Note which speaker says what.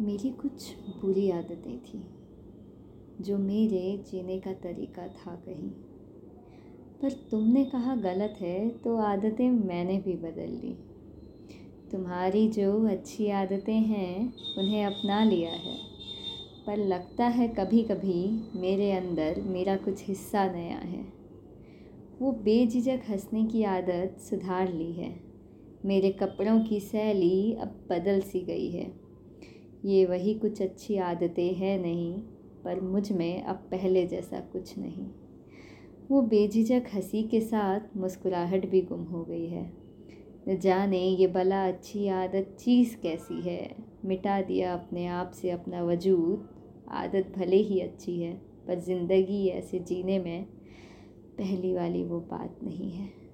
Speaker 1: मेरी कुछ बुरी आदतें थी, जो मेरे जीने का तरीका था कहीं। पर तुमने कहा गलत है तो आदतें मैंने भी बदल ली। तुम्हारी जो अच्छी आदतें हैं, उन्हें अपना लिया है। पर लगता है कभी कभी मेरे अंदर मेरा कुछ हिस्सा नया है। वो बेझिझक हंसने की आदत सुधार ली है। मेरे कपड़ों की शैली अब बदल सी गई है। ये वही कुछ अच्छी आदतें हैं नहीं, पर मुझमें अब पहले जैसा कुछ नहीं। वो बेझिझक हँसी के साथ मुस्कुराहट भी गुम हो गई है। न जाने ये भला अच्छी आदत चीज़ कैसी है। मिटा दिया अपने आप से अपना वजूद। आदत भले ही अच्छी है, पर ज़िंदगी ऐसे जीने में पहली वाली वो बात नहीं है।